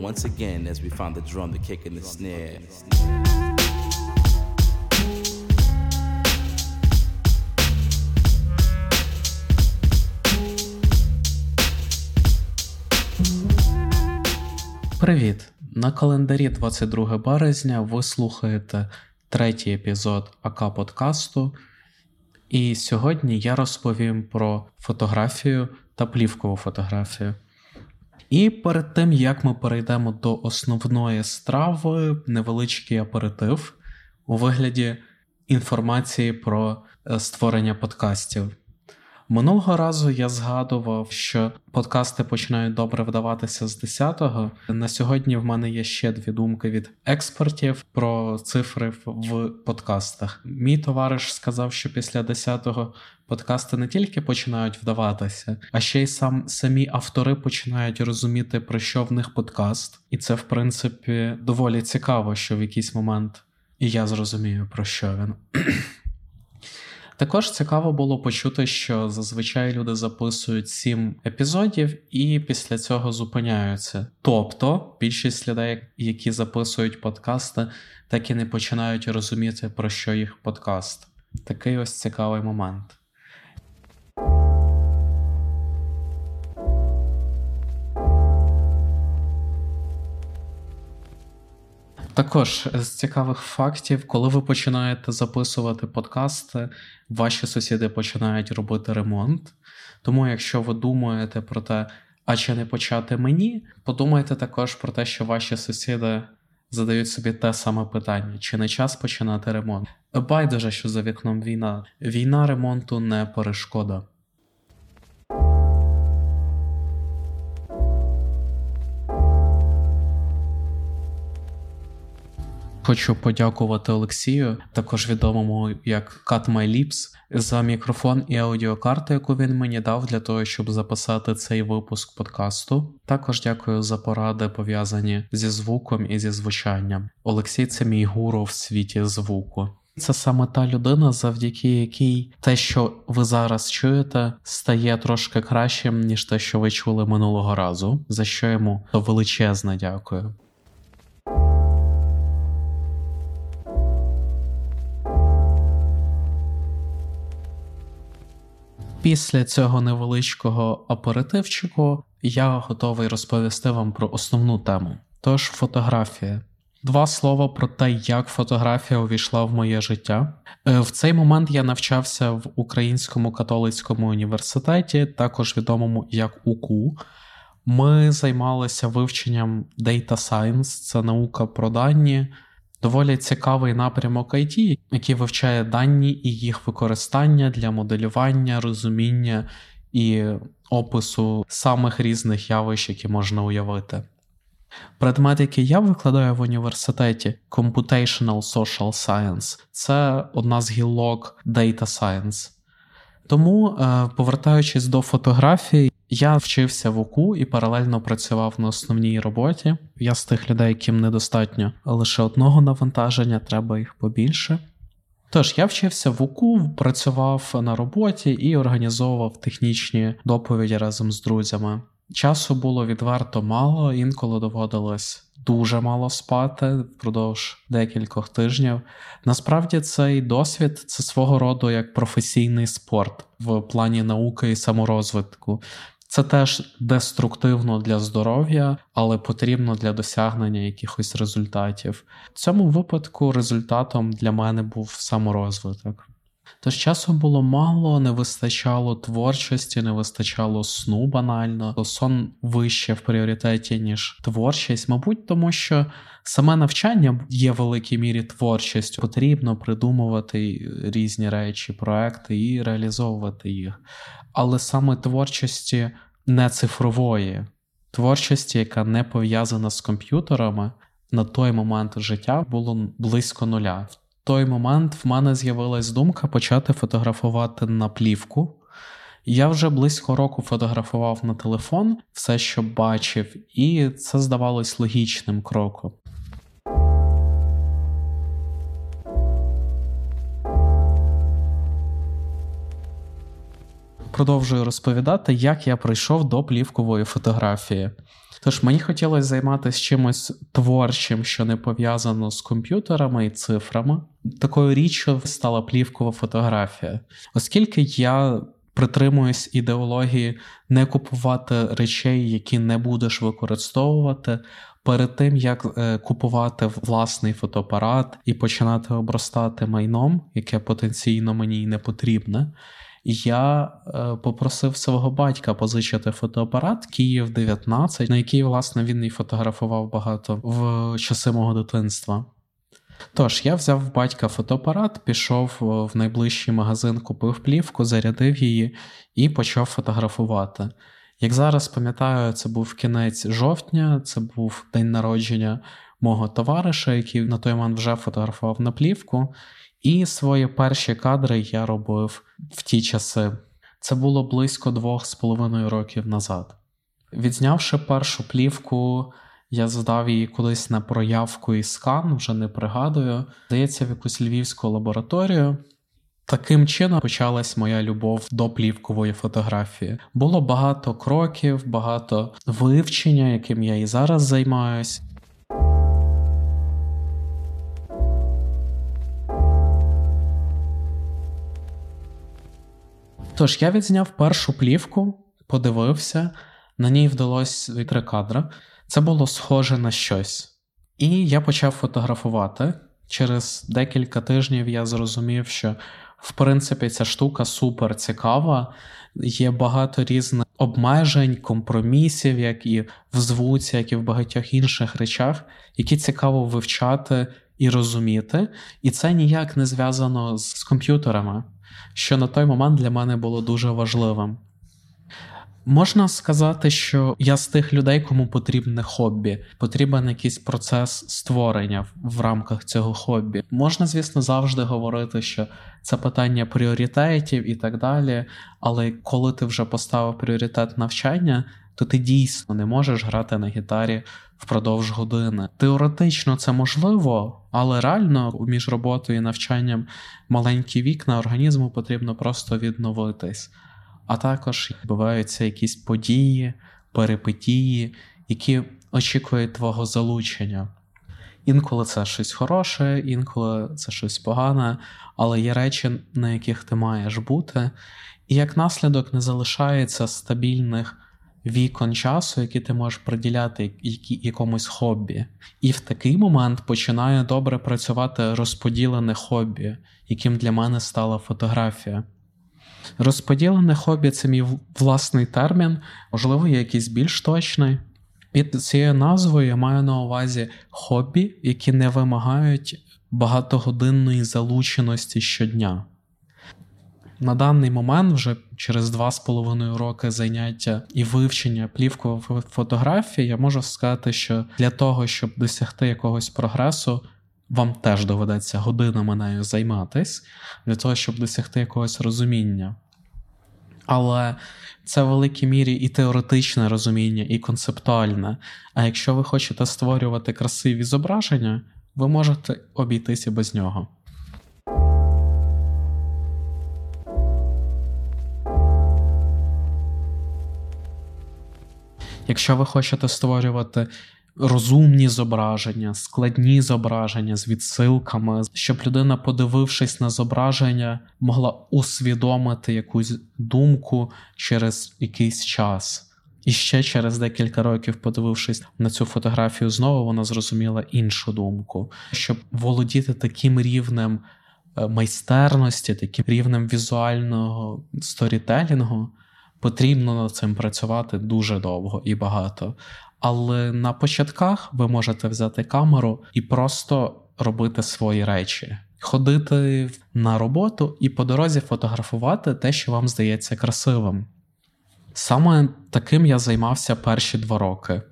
once again as we find the drum, the kick, and the snare. Привіт! На календарі 22 березня ви слухаєте третій епізод АК подкасту. І сьогодні я розповім про фотографію та плівкову фотографію. І перед тим як ми перейдемо до основної страви, невеличкий аперитив у вигляді інформації про е, створення подкастів. Минулого разу я згадував, що подкасти починають добре вдаватися з 10-го. На сьогодні в мене є ще дві думки від експертів про цифри в подкастах. Мій товариш сказав, що після 10-го подкасти не тільки починають вдаватися, а ще й сам самі автори починають розуміти, про що в них подкаст, і це, в принципі, доволі цікаво, що в якийсь момент і я зрозумію, про що він. Також цікаво було почути, що зазвичай люди записують сім епізодів і після цього зупиняються. Тобто більшість людей, які записують подкасти, так і не починають розуміти, про що їх подкаст. Такий ось цікавий момент. Також з цікавих фактів, коли ви починаєте записувати подкасти, ваші сусіди починають робити ремонт. Тому, якщо ви думаєте про те, а чи не почати мені, подумайте також про те, що ваші сусіди задають собі те саме питання: чи не час починати ремонт? Байдуже, що за вікном війна. Війна ремонту не перешкода. Хочу подякувати Олексію, також відомому як Cut My Lips, за мікрофон і аудіокарту, яку він мені дав для того, щоб записати цей випуск подкасту. Також дякую за поради, пов'язані зі звуком і зі звучанням. Олексій це мій гуру в світі звуку. Це саме та людина, завдяки якій те, що ви зараз чуєте, стає трошки кращим, ніж те, що ви чули минулого разу, за що йому величезне дякую. Після цього невеличкого аперитивчику я готовий розповісти вам про основну тему. Тож, фотографія. Два слова про те, як фотографія увійшла в моє життя. Е, в цей момент я навчався в Українському католицькому університеті, також відомому як УКУ. Ми займалися вивченням Data Science, це наука про дані доволі цікавий напрямок IT, який вивчає дані і їх використання для моделювання, розуміння і опису самих різних явищ, які можна уявити. Предмет, який я викладаю в університеті Computational Social Science, це одна з гілок Data Science. Тому, е, повертаючись до фотографії, я вчився в УКУ і паралельно працював на основній роботі. Я з тих людей, яким недостатньо лише одного навантаження, треба їх побільше. Тож я вчився в УКУ, працював на роботі і організовував технічні доповіді разом з друзями. Часу було відверто мало, інколи доводилось дуже мало спати впродовж декількох тижнів. Насправді цей досвід це свого роду як професійний спорт в плані науки і саморозвитку. Це теж деструктивно для здоров'я, але потрібно для досягнення якихось результатів. В цьому випадку результатом для мене був саморозвиток. Тож часу було мало, не вистачало творчості, не вистачало сну банально, сон вище в пріоритеті, ніж творчість, мабуть, тому що саме навчання є в великій мірі творчістю. Потрібно придумувати різні речі, проекти і реалізовувати їх. Але саме творчості не цифрової, творчості, яка не пов'язана з комп'ютерами, на той момент життя було близько нуля В той момент в мене з'явилась думка почати фотографувати на плівку. Я вже близько року фотографував на телефон все, що бачив, і це здавалось логічним кроком. Продовжую розповідати, як я прийшов до плівкової фотографії. Тож мені хотілося займатися чимось творчим, що не пов'язано з комп'ютерами і цифрами. Такою річчю стала плівкова фотографія, оскільки я притримуюсь ідеології не купувати речей, які не будеш використовувати. Перед тим як е, купувати власний фотоапарат і починати обростати майном, яке потенційно мені не потрібне, я е, попросив свого батька позичити фотоапарат Київ 19, на який, власне, він і фотографував багато в часи мого дитинства. Тож, я взяв батька фотоапарат, пішов в найближчий магазин, купив плівку, зарядив її і почав фотографувати. Як зараз пам'ятаю, це був кінець жовтня, це був день народження мого товариша, який на той момент вже фотографував на плівку. І свої перші кадри я робив в ті часи. Це було близько двох з половиною років назад. Відзнявши першу плівку, я здав її кудись на проявку і скан, вже не пригадую. Здається, в якусь львівську лабораторію. Таким чином почалась моя любов до плівкової фотографії. Було багато кроків, багато вивчення, яким я і зараз займаюсь. Тож я відзняв першу плівку, подивився, на ній вдалося три кадри. Це було схоже на щось. І я почав фотографувати. Через декілька тижнів я зрозумів, що в принципі ця штука супер цікава. Є багато різних обмежень, компромісів, як і в звуці, як і в багатьох інших речах, які цікаво вивчати і розуміти. І це ніяк не зв'язано з комп'ютерами що на той момент для мене було дуже важливим. Можна сказати, що я з тих людей, кому потрібне хобі, потрібен якийсь процес створення в рамках цього хобі. Можна, звісно, завжди говорити, що це питання пріоритетів і так далі. Але коли ти вже поставив пріоритет навчання, то ти дійсно не можеш грати на гітарі впродовж години. Теоретично це можливо, але реально між роботою і навчанням маленькі вікна організму потрібно просто відновитись. А також відбуваються якісь події, перипетії, які очікують твого залучення. Інколи це щось хороше, інколи це щось погане, але є речі, на яких ти маєш бути, і як наслідок не залишається стабільних вікон часу, які ти можеш приділяти якомусь хобі. І в такий момент починає добре працювати розподілене хобі, яким для мене стала фотографія. Розподілене хобі це мій власний термін, можливо, є якийсь більш точний. Під цією назвою я маю на увазі хобі, які не вимагають багатогодинної залученості щодня. На даний момент, вже через два з половиною роки заняття і вивчення плівкової фотографії, я можу сказати, що для того, щоб досягти якогось прогресу, вам теж доведеться годинами нею займатись, для того, щоб досягти якогось розуміння. Але це в великій мірі і теоретичне розуміння, і концептуальне. А якщо ви хочете створювати красиві зображення, ви можете обійтися без нього. Якщо ви хочете створювати розумні зображення, складні зображення з відсилками, щоб людина, подивившись на зображення, могла усвідомити якусь думку через якийсь час. І ще через декілька років, подивившись на цю фотографію, знову вона зрозуміла іншу думку, щоб володіти таким рівнем е, майстерності, таким рівнем візуального сторітелінгу, потрібно над цим працювати дуже довго і багато. Але на початках ви можете взяти камеру і просто робити свої речі, ходити на роботу і по дорозі фотографувати те, що вам здається красивим. Саме таким я займався перші два роки.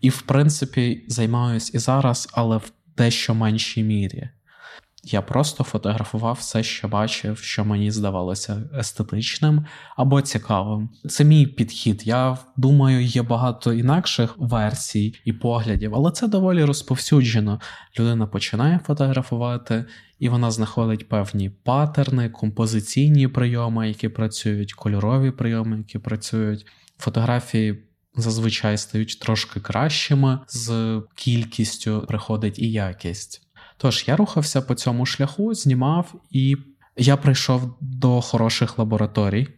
І, в принципі, займаюсь і зараз, але в дещо меншій мірі. Я просто фотографував все, що бачив, що мені здавалося естетичним або цікавим. Це мій підхід. Я думаю, є багато інакших версій і поглядів, але це доволі розповсюджено. Людина починає фотографувати, і вона знаходить певні патерни, композиційні прийоми, які працюють, кольорові прийоми, які працюють. Фотографії зазвичай стають трошки кращими, з кількістю приходить і якість. Тож я рухався по цьому шляху, знімав, і я прийшов до хороших лабораторій.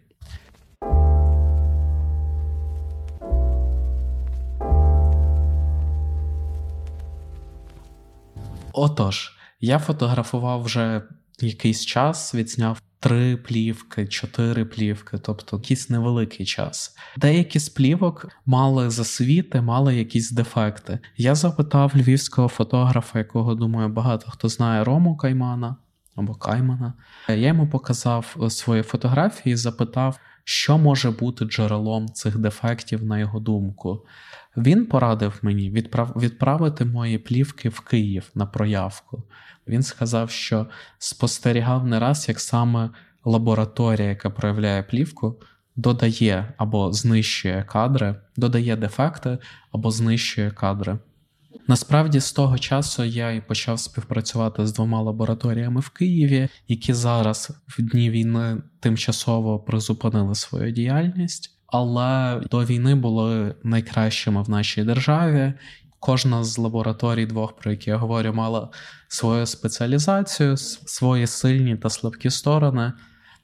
Отож, я фотографував вже якийсь час, відзняв три плівки, чотири плівки, тобто якийсь невеликий час. Деякі з плівок мали засвіти, мали якісь дефекти. Я запитав львівського фотографа, якого думаю, багато хто знає Рому Каймана або Каймана. Я йому показав свої фотографії і запитав, що може бути джерелом цих дефектів, на його думку. Він порадив мені відправ... відправити мої плівки в Київ на проявку. Він сказав, що спостерігав не раз, як саме лабораторія, яка проявляє плівку, додає або знищує кадри, додає дефекти або знищує кадри. Насправді, з того часу я і почав співпрацювати з двома лабораторіями в Києві, які зараз в дні війни тимчасово призупинили свою діяльність, але до війни були найкращими в нашій державі. Кожна з лабораторій двох, про які я говорю, мала свою спеціалізацію, свої сильні та слабкі сторони.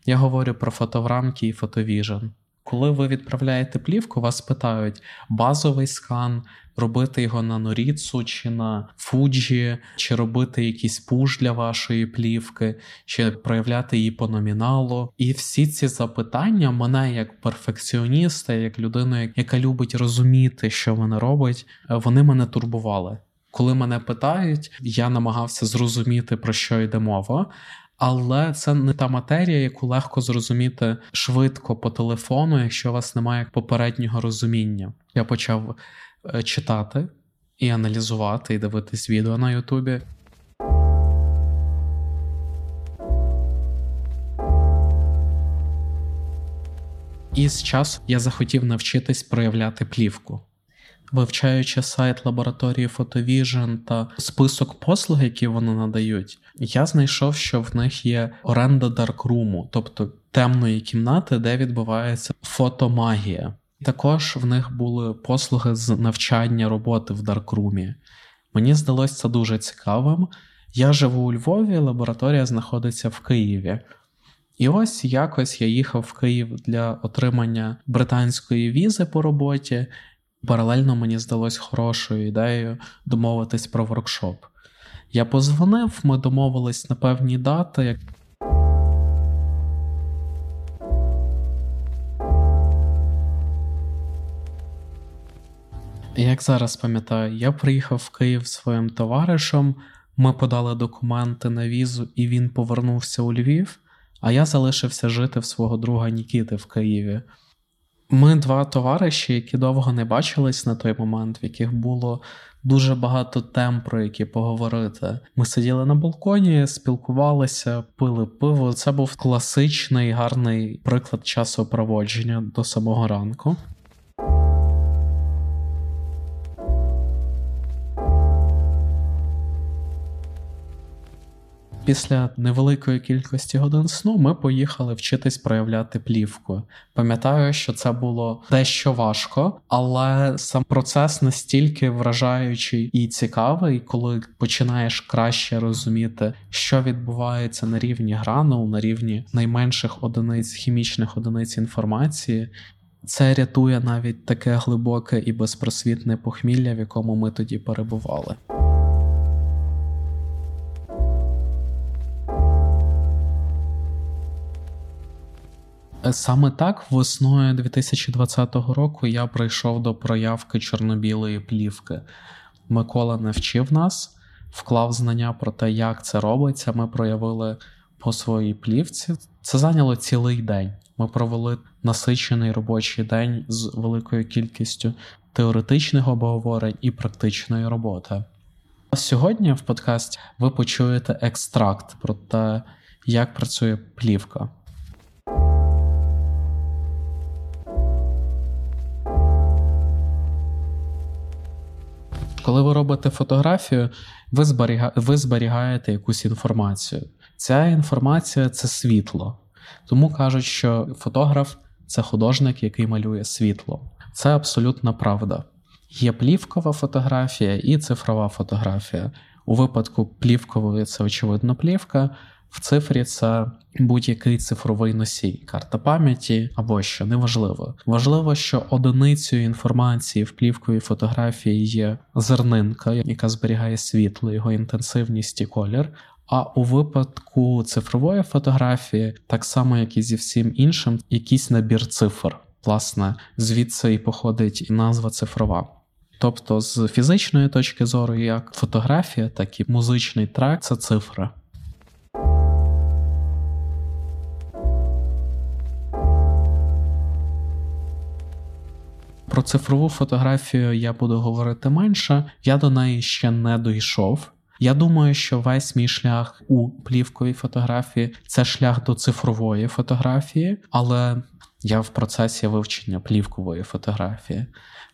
Я говорю про фотоврамки і фотовіжен. Коли ви відправляєте плівку, вас питають базовий скан, робити його на Норіцу чи на Фуджі, чи робити якийсь пуш для вашої плівки, чи проявляти її по номіналу. І всі ці запитання мене як перфекціоніста, як людину, яка любить розуміти, що вона робить, вони мене турбували. Коли мене питають, я намагався зрозуміти, про що йде мова. Але це не та матерія, яку легко зрозуміти швидко по телефону, якщо у вас немає попереднього розуміння. Я почав е, читати і аналізувати, і дивитись відео на Ютубі. І з часу я захотів навчитись проявляти плівку. Вивчаючи сайт лабораторії Photovision та список послуг, які вони надають, я знайшов, що в них є оренда даркруму, тобто темної кімнати, де відбувається фотомагія. Також в них були послуги з навчання роботи в даркрумі. Мені здалося це дуже цікавим. Я живу у Львові, лабораторія знаходиться в Києві. І ось якось я їхав в Київ для отримання британської візи по роботі. Паралельно мені здалось хорошою ідеєю домовитись про воркшоп. Я позвонив, ми домовились на певні дати. Як зараз пам'ятаю, я приїхав в Київ своїм товаришем, ми подали документи на візу, і він повернувся у Львів, а я залишився жити в свого друга Нікіти в Києві. Ми два товариші, які довго не бачились на той момент, в яких було дуже багато тем, про які поговорити. Ми сиділи на балконі, спілкувалися, пили пиво. Це був класичний гарний приклад часопроводження до самого ранку. Після невеликої кількості годин сну ми поїхали вчитись проявляти плівку. Пам'ятаю, що це було дещо важко, але сам процес настільки вражаючий і цікавий, коли починаєш краще розуміти, що відбувається на рівні грану, на рівні найменших одиниць хімічних одиниць інформації. Це рятує навіть таке глибоке і безпросвітне похмілля, в якому ми тоді перебували. Саме так весною 2020 року я прийшов до проявки чорно-білої плівки. Микола навчив нас, вклав знання про те, як це робиться. Ми проявили по своїй плівці. Це зайняло цілий день. Ми провели насичений робочий день з великою кількістю теоретичних обговорень і практичної роботи. Сьогодні в подкасті ви почуєте екстракт про те, як працює плівка. Коли ви робите фотографію, ви, зберіга... ви зберігаєте якусь інформацію. Ця інформація це світло. Тому кажуть, що фотограф це художник, який малює світло. Це абсолютна правда. Є плівкова фотографія і цифрова фотографія. У випадку плівкової це очевидно плівка. В цифрі це будь-який цифровий носій, карта пам'яті або що неважливо. Важливо, що одиницею інформації в плівковій фотографії є зернинка, яка зберігає світло, його інтенсивність і колір. А у випадку цифрової фотографії, так само як і зі всім іншим, якийсь набір цифр. Власне, звідси і походить назва цифрова. Тобто, з фізичної точки зору, як фотографія, так і музичний трек це цифри. Цифрову фотографію я буду говорити менше, я до неї ще не дійшов. Я думаю, що весь мій шлях у плівковій фотографії це шлях до цифрової фотографії, але я в процесі вивчення плівкової фотографії.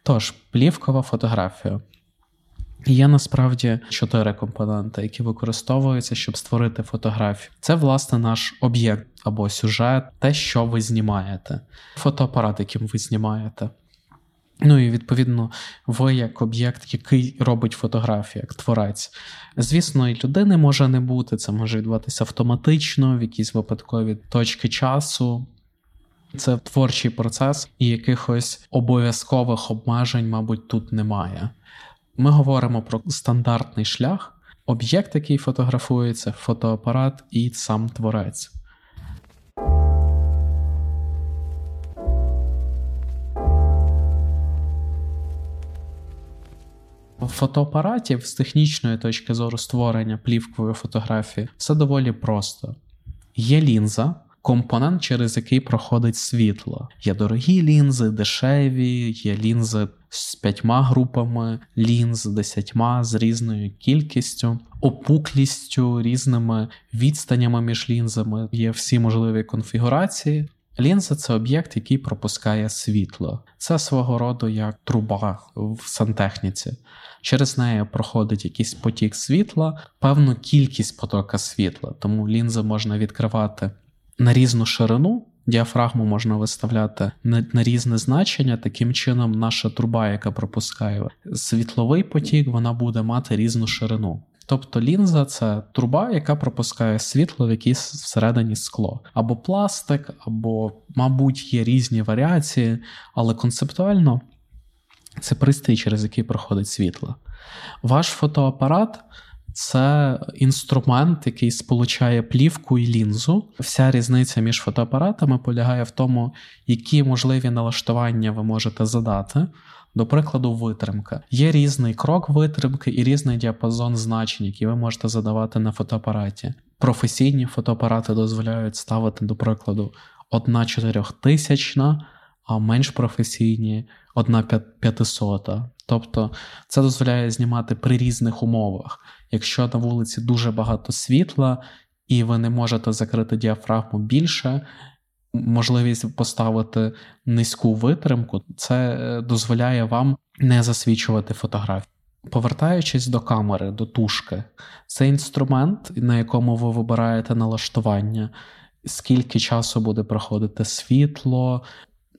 Тож, плівкова фотографія. Є насправді чотири компоненти, які використовуються, щоб створити фотографію. Це, власне, наш об'єкт або сюжет, те, що ви знімаєте, фотоапарат, яким ви знімаєте. Ну і відповідно, ви як об'єкт, який робить фотографію, як творець. Звісно, і людини може не бути, це може відбуватися автоматично, в якісь випадкові точки часу. Це творчий процес, і якихось обов'язкових обмежень, мабуть, тут немає. Ми говоримо про стандартний шлях, об'єкт, який фотографується, фотоапарат і сам творець. В фотоапараті з технічної точки зору створення плівкової фотографії все доволі просто. Є лінза, компонент, через який проходить світло. Є дорогі лінзи, дешеві, є лінзи з п'ятьма групами, лінз десятьма, з різною кількістю, опуклістю, різними відстанями між лінзами. Є всі можливі конфігурації. Лінза це об'єкт, який пропускає світло. Це свого роду як труба в сантехніці. Через неї проходить якийсь потік світла, певну кількість потока світла, тому лінзи можна відкривати на різну ширину. Діафрагму можна виставляти на, на різне значення. Таким чином, наша труба, яка пропускає світловий потік, вона буде мати різну ширину. Тобто лінза це труба, яка пропускає світло в якійсь всередині скло. Або пластик, або, мабуть, є різні варіації, але концептуально це пристрій, через який проходить світло. Ваш фотоапарат це інструмент, який сполучає плівку і лінзу. Вся різниця між фотоапаратами полягає в тому, які можливі налаштування ви можете задати. До прикладу, витримка. Є різний крок витримки і різний діапазон значень, які ви можете задавати на фотоапараті. Професійні фотоапарати дозволяють ставити, до прикладу, одна чотирьохтисячна, а менш професійні одна п'ятисота. Тобто це дозволяє знімати при різних умовах. Якщо на вулиці дуже багато світла, і ви не можете закрити діафрагму більше, можливість поставити низьку витримку, це е, дозволяє вам не засвічувати фотографію. Повертаючись до камери, до тушки, це інструмент, на якому ви вибираєте налаштування, скільки часу буде проходити світло.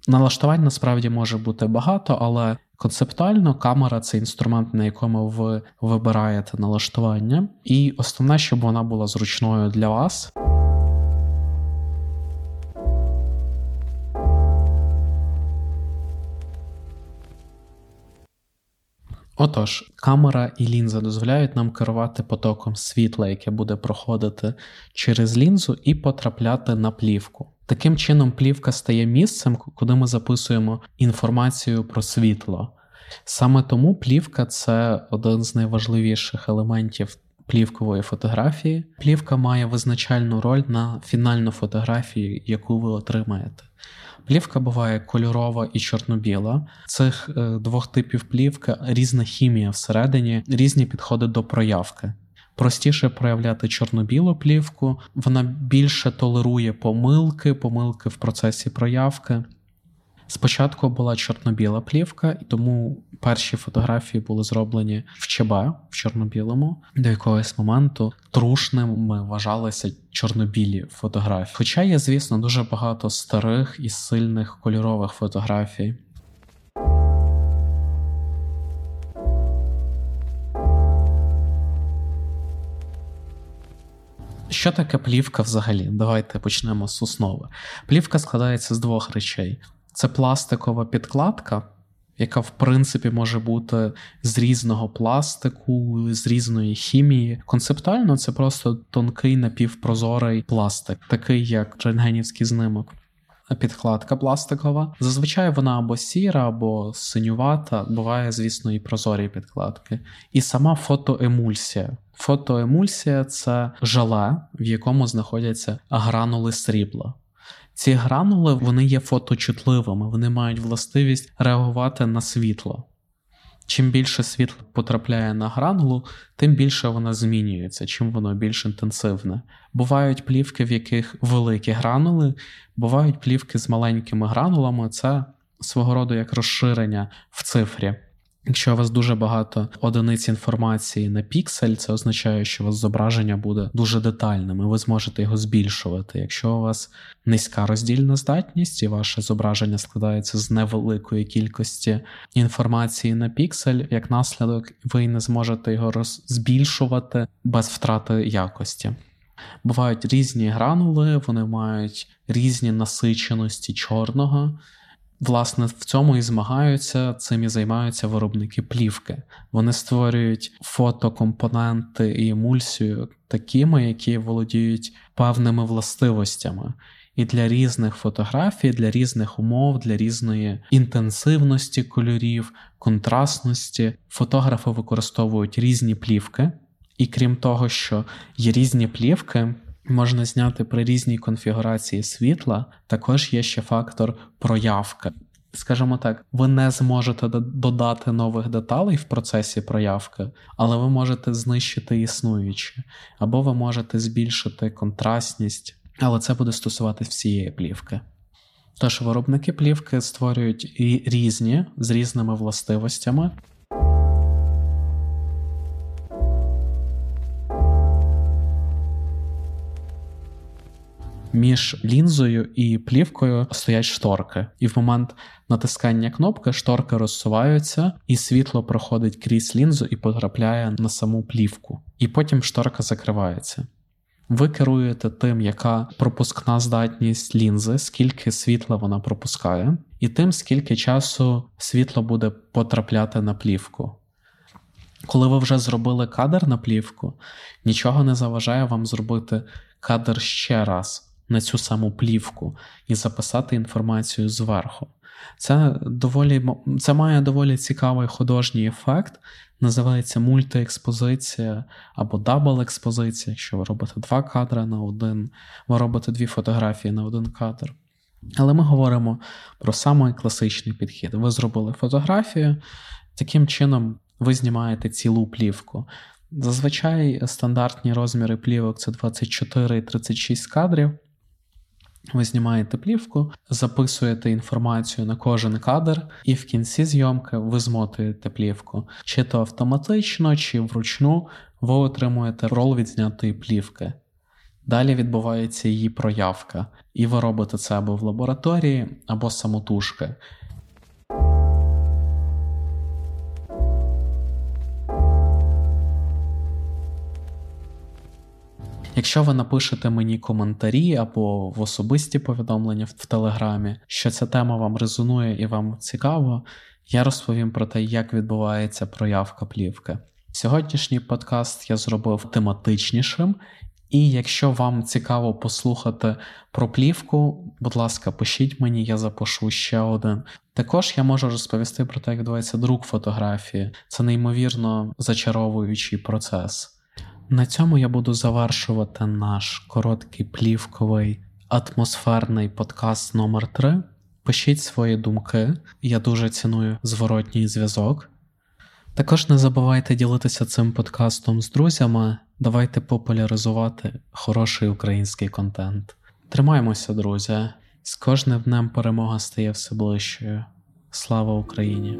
Налаштувань насправді може бути багато, але концептуально камера це інструмент, на якому ви вибираєте налаштування, і основне, щоб вона була зручною для вас. Отож, камера і лінза дозволяють нам керувати потоком світла, яке буде проходити через лінзу і потрапляти на плівку. Таким чином, плівка стає місцем, куди ми записуємо інформацію про світло. Саме тому плівка це один з найважливіших елементів плівкової фотографії. Плівка має визначальну роль на фінальну фотографію, яку ви отримаєте. Плівка буває кольорова і чорно-біла. Цих е, двох типів плівки різна хімія всередині, різні підходи до проявки. Простіше проявляти чорно-білу плівку, вона більше толерує помилки, помилки в процесі проявки. Спочатку була чорно-біла плівка, і тому перші фотографії були зроблені в ЧБ в чорно-білому. До якогось моменту трушними вважалися чорно-білі фотографії. Хоча є, звісно, дуже багато старих і сильних кольорових фотографій. Що таке плівка взагалі? Давайте почнемо з основи. Плівка складається з двох речей: це пластикова підкладка, яка, в принципі, може бути з різного пластику, з різної хімії. Концептуально це просто тонкий напівпрозорий пластик, такий як рентгенівський знимок. Підкладка пластикова. Зазвичай вона або сіра, або синювата, буває, звісно, і прозорі підкладки. І сама фотоемульсія. Фотоемульсія це желе, в якому знаходяться гранули срібла. Ці гранули вони є фоточутливими, вони мають властивість реагувати на світло. Чим більше світло потрапляє на гранулу, тим більше вона змінюється, чим воно більш інтенсивне. Бувають плівки, в яких великі гранули, бувають плівки з маленькими гранулами, це свого роду як розширення в цифрі. Якщо у вас дуже багато одиниць інформації на піксель, це означає, що у вас зображення буде дуже детальним, і ви зможете його збільшувати. Якщо у вас низька роздільна здатність і ваше зображення складається з невеликої кількості інформації на піксель, як наслідок, ви не зможете його роз... збільшувати без втрати якості. Бувають різні гранули, вони мають різні насиченості чорного. Власне, в цьому і змагаються, цим і займаються виробники плівки. Вони створюють фотокомпоненти і емульсію такими, які володіють певними властивостями. І для різних фотографій, для різних умов, для різної інтенсивності кольорів, контрастності фотографи використовують різні плівки. І крім того, що є різні плівки, можна зняти при різній конфігурації світла, також є ще фактор проявки. Скажімо так, ви не зможете додати нових деталей в процесі проявки, але ви можете знищити існуючі, або ви можете збільшити контрастність, але це буде стосуватись всієї плівки. Тож виробники плівки створюють і різні з різними властивостями. Між лінзою і плівкою стоять шторки, і в момент натискання кнопки шторки розсуваються, і світло проходить крізь лінзу і потрапляє на саму плівку. І потім шторка закривається. Ви керуєте тим, яка пропускна здатність лінзи, скільки світла вона пропускає, і тим, скільки часу світло буде потрапляти на плівку. Коли ви вже зробили кадр на плівку, нічого не заважає вам зробити кадр ще раз на цю саму плівку і записати інформацію зверху. Це доволі це має доволі цікавий художній ефект. Називається мультиекспозиція або дабл-експозиція, якщо ви робите два кадри на один, ви робите дві фотографії на один кадр. Але ми говоримо про самий класичний підхід. Ви зробили фотографію, таким чином ви знімаєте цілу плівку. Зазвичай стандартні розміри плівок це 24 і 36 кадрів. Ви знімаєте плівку, записуєте інформацію на кожен кадр, і в кінці зйомки ви змотуєте плівку. Чи то автоматично, чи вручну ви отримуєте рол відзнятої плівки. Далі відбувається її проявка, і ви робите це або в лабораторії, або самотужки. Якщо ви напишете мені коментарі або в особисті повідомлення в Телеграмі, що ця тема вам резонує і вам цікаво, я розповім про те, як відбувається проявка плівки. Сьогоднішній подкаст я зробив тематичнішим, і якщо вам цікаво послухати про плівку, будь ласка, пишіть мені, я запишу ще один. Також я можу розповісти про те, як відбувається друк фотографії. Це неймовірно зачаровуючий процес. На цьому я буду завершувати наш короткий плівковий атмосферний подкаст номер 3 Пишіть свої думки, я дуже ціную зворотній зв'язок. Також не забувайте ділитися цим подкастом з друзями. Давайте популяризувати хороший український контент. Тримаємося, друзі! З кожним днем перемога стає все ближчою. Слава Україні!